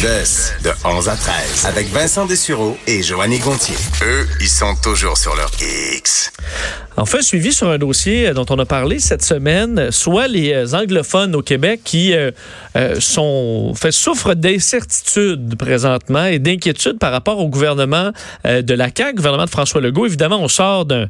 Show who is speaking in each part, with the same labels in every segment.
Speaker 1: De 11 à 13, avec Vincent Dessureau et Joanny Gontier. Eux, ils sont toujours sur leur X.
Speaker 2: Un suivi sur un dossier dont on a parlé cette semaine, soit les euh, anglophones au Québec qui euh, euh, sont fait, souffrent d'incertitude présentement et d'inquiétude par rapport au gouvernement de la CAQ, gouvernement de François Legault. Évidemment, on sort d'un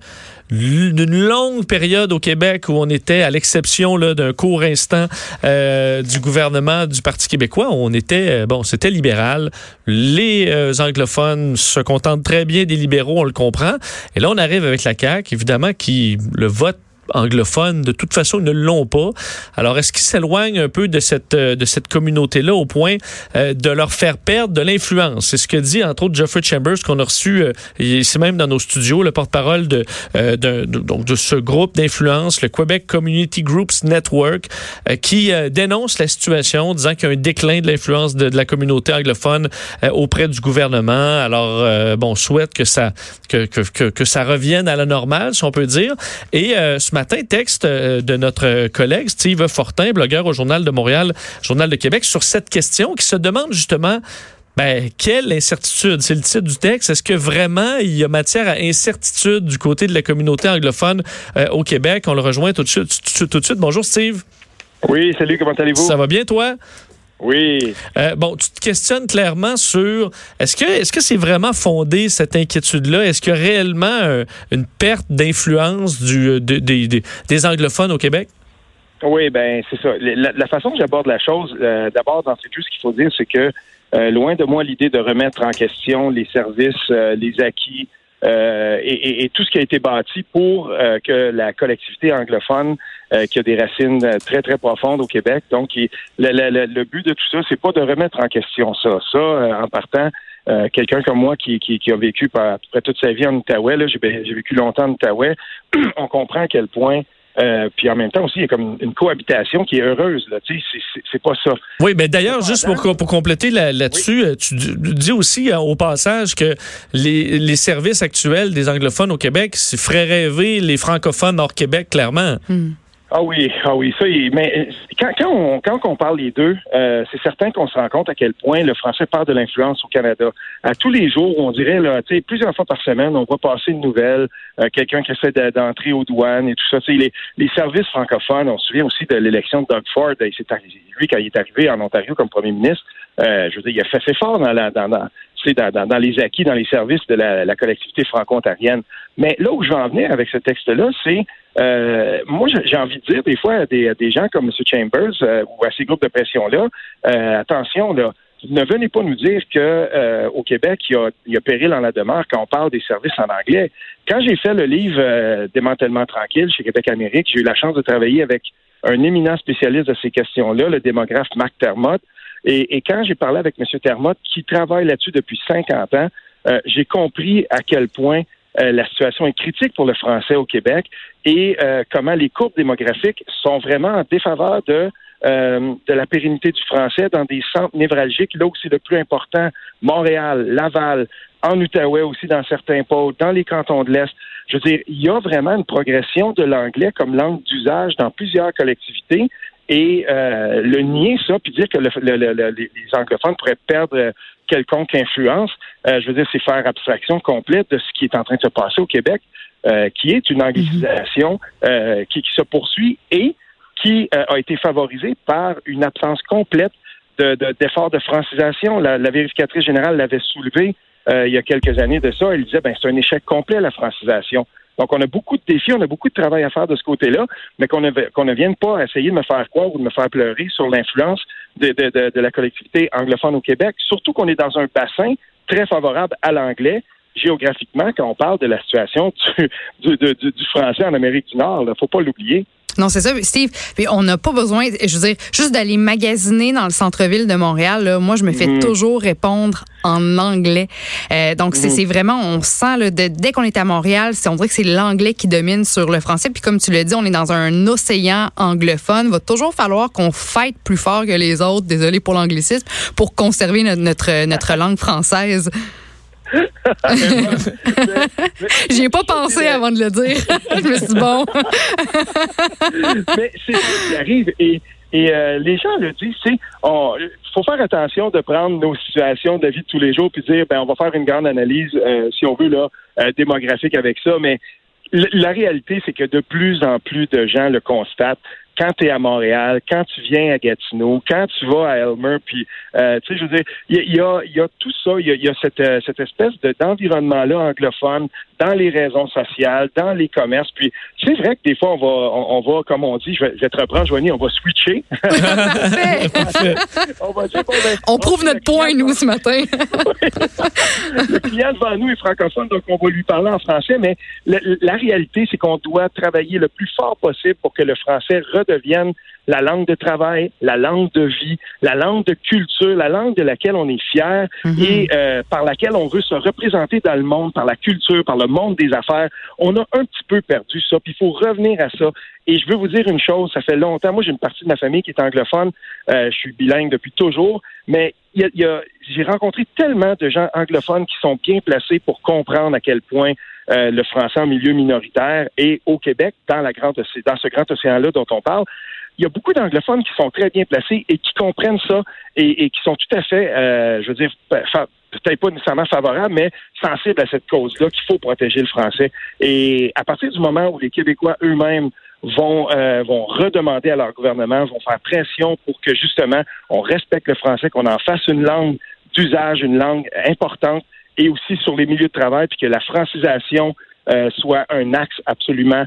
Speaker 2: d'une longue période au Québec où on était, à l'exception d'un court instant euh, du gouvernement du Parti québécois, on était, bon, c'était libéral. Les euh, anglophones se contentent très bien des libéraux, on le comprend. Et là, on arrive avec la CAQ, évidemment, qui le vote de toute façon, ne l'ont pas. Alors, est-ce qu'ils s'éloignent un peu de cette, euh, de cette communauté-là au point euh, de leur faire perdre de l'influence? C'est ce que dit, entre autres, Jeffrey Chambers, qu'on a reçu, euh, c'est même dans nos studios, le porte-parole de, de, donc de ce groupe d'influence, le Quebec Community Groups Network, qui dénonce la situation, disant qu'il y a un déclin de l'influence de, la communauté anglophone auprès du gouvernement. Alors, bon, on souhaite que ça, que, que, que, ça revienne à la normale, si on peut dire. Et ce matin, texte euh, de notre collègue Steve Fortin, blogueur au Journal de Montréal, Journal de Québec, sur cette question qui se demande justement ben, quelle incertitude? C'est le titre du texte. Est-ce que vraiment il y a matière à incertitude du côté de la communauté anglophone euh, au Québec? On le rejoint tout de suite. Tout de suite. Bonjour, Steve.
Speaker 3: Oui, salut, comment allez-vous?
Speaker 2: Ça va bien, toi?
Speaker 3: Oui.
Speaker 2: Euh, bon, tu te questionnes clairement sur est-ce que est-ce que c'est vraiment fondé cette inquiétude-là? Est-ce qu'il y a réellement euh, une perte d'influence du euh, des anglophones au Québec?
Speaker 3: Oui, ben c'est ça. La, façon que j'aborde la chose, d'abord dans tout ce qu'il faut dire, c'est que loin de moi l'idée de remettre en question les services, les acquis. et, tout ce qui a été bâti pour que la collectivité anglophone euh, qui a des racines euh, très, très profondes au Québec. Donc, le, le, but de tout ça, c'est pas de remettre en question ça. Ça, euh, en partant, quelqu'un comme moi qui, qui, a vécu à peu près toute sa vie en Outaouais, j'ai vécu longtemps en Outaouais, on comprend à quel point puis en même temps aussi, il y a comme une cohabitation qui est heureuse. Là, c'est pas ça.
Speaker 2: Oui, mais d'ailleurs, juste pour, pour compléter là-dessus, tu dis aussi au passage que les, les services actuels des anglophones au Québec feraient rêver les francophones hors Québec, clairement.
Speaker 3: Hmm. Ah oui, ah oui, ça. Mais quand, quand, on, quand on parle les deux, euh, c'est certain qu'on se rend compte à quel point le français part de l'influence au Canada. À tous les jours, on dirait là, plusieurs fois par semaine, on voit passer une nouvelle, euh, quelqu'un qui essaie d'entrer aux douanes et tout ça. Les, les services francophones, on se souvient aussi de l'élection de Doug Ford. C'est lui quand il est arrivé en Ontario comme premier ministre. Euh, je veux dire, il a fait ses fort dans la dans, dans, dans, dans, les acquis, dans les services de la, la collectivité franco-ontarienne. Mais là où je veux en venir avec ce texte-là, c'est euh, moi, j'ai envie de dire des fois à des, des gens comme M. Chambers euh, ou à ces groupes de pression-là, euh, attention, là, ne venez pas nous dire que euh, au Québec, il y, a, il y, a, péril en la demeure quand on parle des services en anglais. Quand j'ai fait le livre Démantèlement tranquille chez Québec Amérique, j'ai eu la chance de travailler avec un éminent spécialiste de ces questions-là, le démographe Marc Termotte. Et, et quand j'ai parlé avec M. Termotte, qui travaille là-dessus depuis 50 ans, j'ai compris à quel point euh, la situation est critique pour le français au Québec et euh, comment les courbes démographiques sont vraiment en défaveur de euh, de la pérennité du français dans des centres névralgiques, là où c'est le plus important, Montréal, Laval, en Outaouais aussi dans certains pôles, dans les cantons de l'Est. Je veux dire, il y a vraiment une progression de l'anglais comme langue d'usage dans plusieurs collectivités. Et le nier ça, puis dire que les anglophones pourraient perdre quelconque influence, euh, je veux dire, c'est faire abstraction complète de ce qui est en train de se passer au Québec, euh, qui est une anglicisation euh, qui, se poursuit et qui a été favorisée par une absence complète d'efforts de, de, francisation. La, vérificatrice générale l'avait soulevé il y a quelques années de ça. Elle disait, ben, c'est un échec complet, la francisation. Donc, on a beaucoup de défis, on a beaucoup de travail à faire de ce côté-là, mais qu'on ne, qu'on ne vienne pas essayer de me faire croire ou de me faire pleurer sur l'influence de, la collectivité anglophone au Québec, surtout qu'on est dans un bassin très favorable à l'anglais géographiquement quand on parle de la situation du, du, français en Amérique du Nord. Il ne faut pas l'oublier.
Speaker 4: Non, c'est ça, Steve. Puis on n'a pas besoin, je veux dire, juste d'aller magasiner dans le centre-ville de Montréal. Là, moi, je me fais
Speaker 3: Mhm.
Speaker 4: toujours répondre en anglais. Euh, donc, c'est
Speaker 3: Mhm.
Speaker 4: c'est vraiment, on sent, là, de- dès qu'on est à Montréal, on dirait que c'est l'anglais qui domine sur le français. Puis comme tu l'as dit, on est dans un océan anglophone. Il va toujours falloir qu'on fight plus fort que les autres, désolé pour l'anglicisme, pour conserver notre, notre, notre langue française. J'y ai pas pensé avant de le dire. je me suis dit, bon.
Speaker 3: Mais c'est ce qui arrive. Et, et euh, les gens le disent, c'est il faut faire attention de prendre nos situations de vie de tous les jours puis dire ben on va faire une grande analyse, euh, si on veut, là, euh, démographique avec ça. Mais la réalité, c'est que de plus en plus de gens le constatent. Quand tu es à Montréal, quand tu viens à Gatineau, quand tu vas à Elmer, puis, euh, tu sais, je veux dire, il y y, a, y a tout ça, il y a, y a cette, euh, cette espèce de, d'environnement-là anglophone dans les raisons sociales, dans les commerces. Puis, c'est vrai que des fois, on va, on, on va, comme on dit, je vais, je vais te reprendre, Joanie, on va switcher. On va dire, bon, ben,
Speaker 4: On prouve notre point, nous, ce matin.
Speaker 3: le client devant nous est francophone, donc on va lui parler en français, mais la réalité, c'est qu'on doit travailler le plus fort possible pour que le français redevienne la langue de travail, la langue de vie, la langue de culture, la langue de laquelle on est fier
Speaker 4: Mhm.
Speaker 3: et euh, par laquelle on veut se représenter dans le monde, par la culture, par le monde des affaires. On a un petit peu perdu ça, puis il faut revenir à ça. Et je veux vous dire une chose, ça fait longtemps, moi j'ai une partie de ma famille qui est anglophone, euh, je suis bilingue depuis toujours, mais il y a, a- j'ai rencontré tellement de gens anglophones qui sont bien placés pour comprendre à quel point euh, le français en milieu minoritaire et au Québec, dans, la grande, dans ce grand océan-là dont on parle, il y a beaucoup d'anglophones qui sont très bien placés et qui comprennent ça et, et qui sont tout à fait, euh, je veux dire, peut-être pas nécessairement favorables, mais sensibles à cette cause-là qu'il faut protéger le français. Et à partir du moment où les Québécois eux-mêmes vont, euh, vont redemander à leur gouvernement, vont faire pression pour que justement on respecte le français, qu'on en fasse une langue d'usage, une langue importante, et aussi sur les milieux de travail, puis que la francisation euh, soit un axe absolument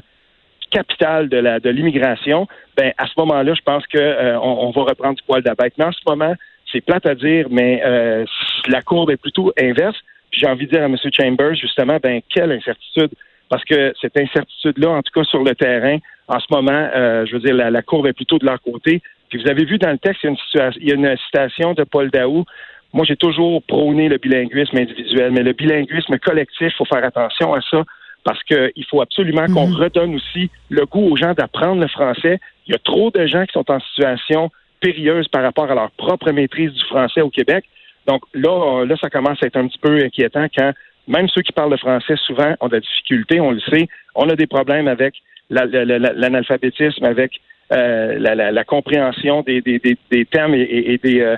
Speaker 3: capital de la de l'immigration, ben à ce moment-là, je pense que euh, on, on va reprendre du poil de. Mais en ce moment, c'est plate à dire, mais euh, la courbe est plutôt inverse. J'ai envie de dire à M. Chambers, justement, ben quelle incertitude. Parce que cette incertitude-là, en tout cas sur le terrain, en ce moment, euh, je veux dire, la, la courbe est plutôt de leur côté. Puis vous avez vu dans le texte, il y a une, situation, il y a une citation de Paul Daou. Moi, j'ai toujours prôné le bilinguisme individuel, mais le bilinguisme collectif, il faut faire attention à ça parce qu'il faut absolument qu'on
Speaker 4: Mhm.
Speaker 3: redonne aussi le goût aux gens d'apprendre le français. Il y a trop de gens qui sont en situation périlleuse par rapport à leur propre maîtrise du français au Québec. Donc là, euh, là, ça commence à être un petit peu inquiétant quand même ceux qui parlent le français souvent ont de la difficulté, on le sait. On a des problèmes avec la- la- la- l'analphabétisme, avec euh, la, compréhension des, des- des- des termes et, et- et des, euh,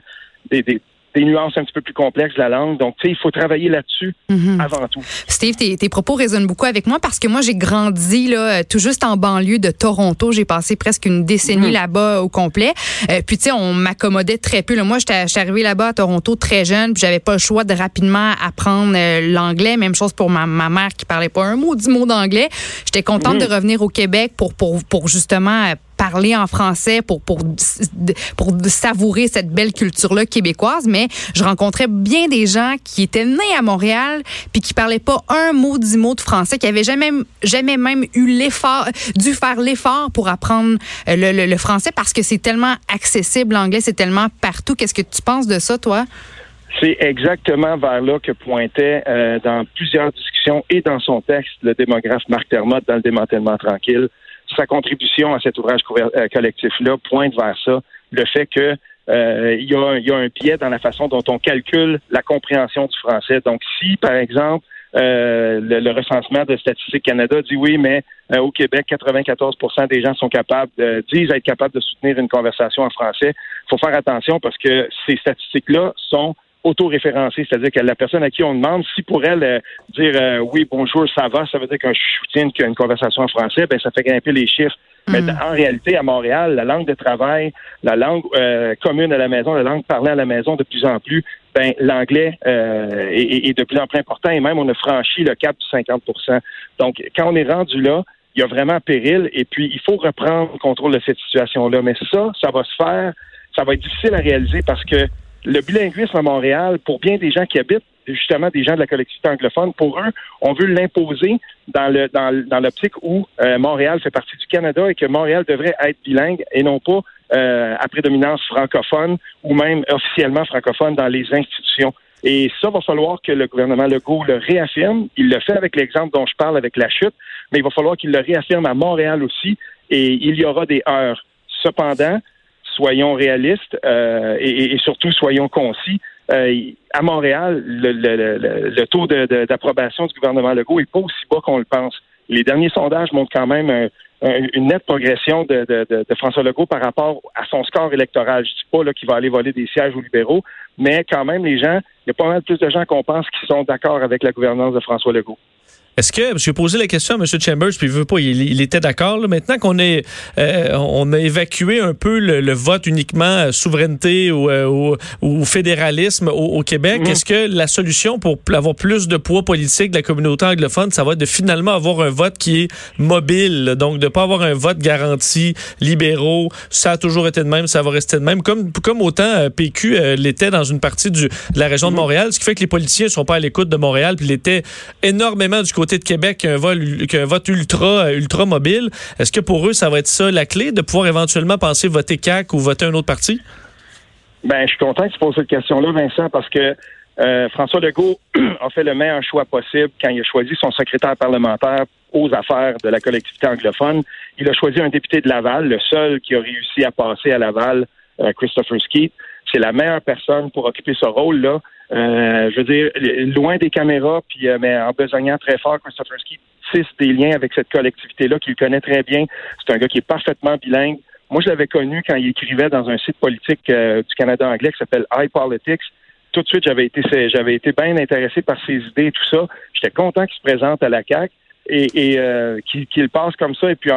Speaker 3: des- des- des nuances un petit peu plus complexes de la langue. Donc, tu sais, il faut travailler là-dessus
Speaker 4: Mhm.
Speaker 3: avant tout.
Speaker 4: Steve, tes, tes propos résonnent beaucoup avec moi parce que moi, j'ai grandi là, euh, tout juste en banlieue de Toronto. J'ai passé presque une décennie
Speaker 3: Mhm.
Speaker 4: là-bas au complet. Euh, puis, tu sais, on m'accommodait très peu. là. Moi, j'étais arrivée là-bas à Toronto très jeune, puis j'avais pas le choix de rapidement apprendre euh, l'anglais. Même chose pour ma, ma mère qui parlait pas un mot, dix mots d'anglais. J'étais contente
Speaker 3: Mhm.
Speaker 4: de revenir au Québec pour, pour, pour justement... parler en français pour pour pour savourer cette belle culture là québécoise mais je rencontrais bien des gens qui étaient nés à Montréal puis qui parlaient pas un mot dix mots de français qui avaient jamais jamais même eu l'effort dû faire l'effort pour apprendre euh, le, le- le français parce que c'est tellement accessible l'anglais c'est tellement partout qu'est-ce que tu penses de ça toi?
Speaker 3: C'est exactement vers là que pointait euh, dans plusieurs discussions et dans son texte le démographe Marc Termotte dans le démantèlement tranquille. Sa contribution à cet ouvrage euh, collectif-là pointe vers ça, le fait que euh, il, y a un, il y a un biais dans la façon dont on calcule la compréhension du français. Donc, si, par exemple, euh, le, le recensement de Statistique Canada dit oui, mais euh, au Québec, 94% des gens sont capables, euh, disent être capables de soutenir une conversation en français. Il faut faire attention parce que ces statistiques-là sont auto-référencées, c'est-à-dire que la personne à qui on demande, si pour elle euh, dire euh, oui, bonjour, ça va, ça veut dire que je soutiens une conversation en français, ben ça fait grimper les chiffres. Mais
Speaker 4: Mm.
Speaker 3: en réalité, à Montréal, la langue de travail, la langue euh, commune à la maison, la langue parlée à la maison de plus en plus, ben l'anglais euh, est, est- est de plus en plus important et même on a franchi le cap du 50% Donc, quand on est rendu là, il y a vraiment péril et puis il faut reprendre le contrôle de cette situation-là. Mais ça, ça va se faire, ça va être difficile à réaliser parce que le bilinguisme à Montréal, pour bien des gens qui habitent justement des gens de la collectivité anglophone. Pour eux, on veut l'imposer dans le dans, l'optique où euh, Montréal fait partie du Canada et que Montréal devrait être bilingue et non pas euh, à prédominance francophone ou même officiellement francophone dans les institutions. Et ça va falloir que le gouvernement Legault le réaffirme. Il le fait avec l'exemple dont je parle avec la chute, mais il va falloir qu'il le réaffirme à Montréal aussi. Et il y aura des heures. Cependant, soyons réalistes euh, et, surtout soyons concis. Euh, à Montréal, le, taux d'approbation du gouvernement Legault est pas aussi bas qu'on le pense. Les derniers sondages montrent quand même un, une nette progression de, François Legault par rapport à son score électoral. Je ne dis pas qu'il va aller voler des sièges aux libéraux, mais quand même, les gens, il y a pas mal plus de gens qu'on pense qui sont d'accord avec la gouvernance de François Legault.
Speaker 2: Est-ce que j'ai posé la question à M. Chambers puis il veut pas, il, était d'accord. Maintenant qu'on est, euh, on a évacué un peu le, vote uniquement euh, souveraineté ou, euh, ou, fédéralisme au, Québec, mhm. est-ce que la solution pour avoir plus de poids politique de la communauté anglophone, ça va être de finalement avoir un vote qui est mobile, donc de pas avoir un vote garanti libéraux. Ça a toujours été de même, ça va rester de même, comme comme autant PQ l'était dans une partie du, de la région de mhm. Montréal, ce qui fait que les politiciens sont pas à l'écoute de Montréal, puis l'étaient énormément du côté de Québec qu'un vote ultra, ultra mobile. Est-ce que pour eux, ça va être ça la clé, de pouvoir éventuellement penser voter CAC ou voter un autre parti?
Speaker 3: Ben, je suis content que tu poses cette question-là, Vincent, parce que euh, François Legault a fait le meilleur choix possible quand il a choisi son secrétaire parlementaire aux affaires de la collectivité anglophone. Il a choisi un député de Laval, le seul qui a réussi à passer à Laval, euh, Christopher Skeet. C'est la meilleure personne pour occuper ce rôle-là. Euh, je veux dire, loin des caméras, puis euh, mais en besognant très fort, Christopher Ski tisse des liens avec cette collectivité-là qu'il connaît très bien. C'est un gars qui est parfaitement bilingue. Moi, je l'avais connu quand il écrivait dans un site politique euh, du Canada anglais qui s'appelle iPolitics. Tout de suite, j'avais été j'avais été bien intéressé par ses idées et tout ça. J'étais content qu'il se présente à la CAC et, et qu'il passe comme ça et puis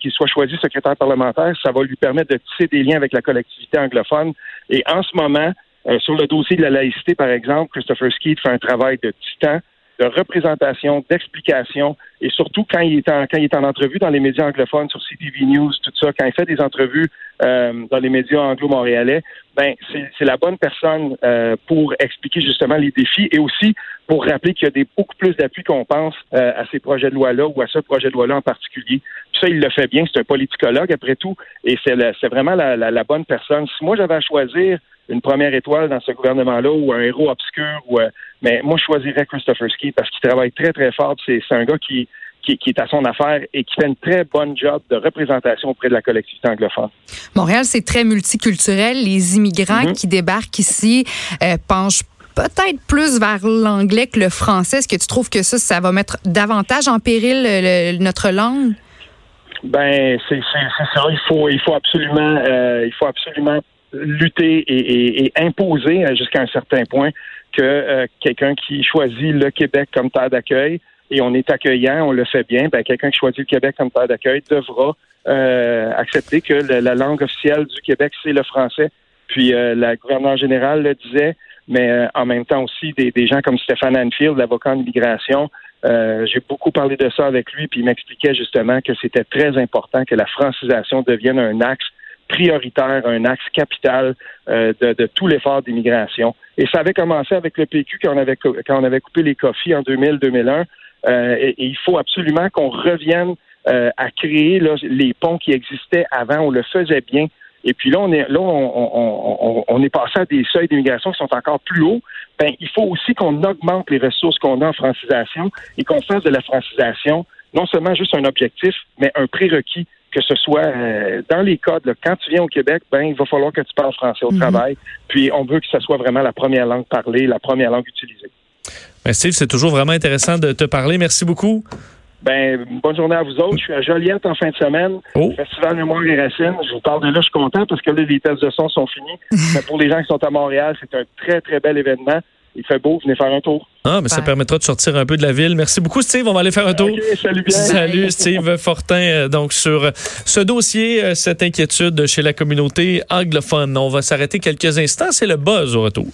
Speaker 3: qu'il soit choisi secrétaire parlementaire, ça va lui permettre de tisser des liens avec la collectivité anglophone. Et en ce moment, euh, sur le dossier de la laïcité, par exemple, Christopher Skeet fait un travail de titan de représentation, d'explication, et surtout quand il est en quand il est en entrevue dans les médias anglophones, sur CTV News, tout ça, quand il fait des entrevues euh, dans les médias anglo-montréalais, ben c'est la bonne personne euh, pour expliquer justement les défis et aussi pour rappeler qu'il y a des beaucoup plus d'appui qu'on pense euh, à ces projets de loi-là ou à ce projet de loi-là en particulier. Puis ça, il le fait bien. C'est un politicologue après tout, et c'est vraiment la, la, la bonne personne. Si moi j'avais à choisir une première étoile dans ce gouvernement-là ou un héros obscur. Ou, euh, mais moi, je choisirais Christopher Ski parce qu'il travaille très, très fort. C'est un gars qui, qui, est à son affaire et qui fait une très bonne job de représentation auprès de la collectivité anglophone.
Speaker 4: Montréal, c'est très multiculturel. Les immigrants mm-hmm. qui débarquent ici euh, penchent peut-être plus vers l'anglais que le français. Est-ce que tu trouves que ça, ça va mettre davantage en péril notre langue?
Speaker 3: Ben, c'est ça. Il faut, il faut absolument, euh, il faut absolument lutter et, imposer euh, jusqu'à un certain point que euh, quelqu'un qui choisit le Québec comme terre d'accueil et on est accueillant, on le fait bien, ben, quelqu'un qui choisit le Québec comme terre d'accueil devra euh, accepter que la langue officielle du Québec, c'est le français. Puis la gouverneure générale le disait, mais en même temps aussi des, gens comme Stéphane Anfield, l'avocat en immigration, j'ai beaucoup parlé de ça avec lui, puis il m'expliquait justement que c'était très important que la francisation devienne un axe prioritaire, un axe capital euh, de, tout l'effort d'immigration. Et ça avait commencé avec le PQ quand on avait, quand on avait coupé les coffres en 2000-2001. Euh, et, il faut absolument qu'on revienne euh, à créer les ponts qui existaient avant. On le faisait bien. Et puis là, on est là, on, on est passé à des seuils d'immigration qui sont encore plus hauts. Ben, il faut aussi qu'on augmente les ressources qu'on a en francisation et qu'on fasse de la francisation non seulement juste un objectif, mais un prérequis que ce soit euh, dans les codes, quand tu viens au Québec, ben il va falloir que tu parles français au mhm. travail. Puis on veut que ce soit vraiment la première langue parlée, la première langue utilisée.
Speaker 2: Ben Steve, c'est toujours vraiment intéressant de te parler. Merci beaucoup.
Speaker 3: Ben, bonne journée à vous autres. Je suis à Joliette en fin de semaine. Oh. Festival Mémoire et Racines. Je vous parle de là, je suis content parce que là, les tests de son sont finis. Mais pour les gens qui sont à Montréal, c'est un très, très bel événement. Il fait beau, venez faire un tour.
Speaker 2: Ah, mais ça permettra de sortir un peu de la ville. Merci beaucoup, Steve. On va aller faire un tour.
Speaker 3: salut bien.
Speaker 2: Salut, Steve Fortin. Euh, donc, sur ce dossier, euh, cette inquiétude chez la communauté anglophone. On va s'arrêter quelques instants. C'est le buzz au retour.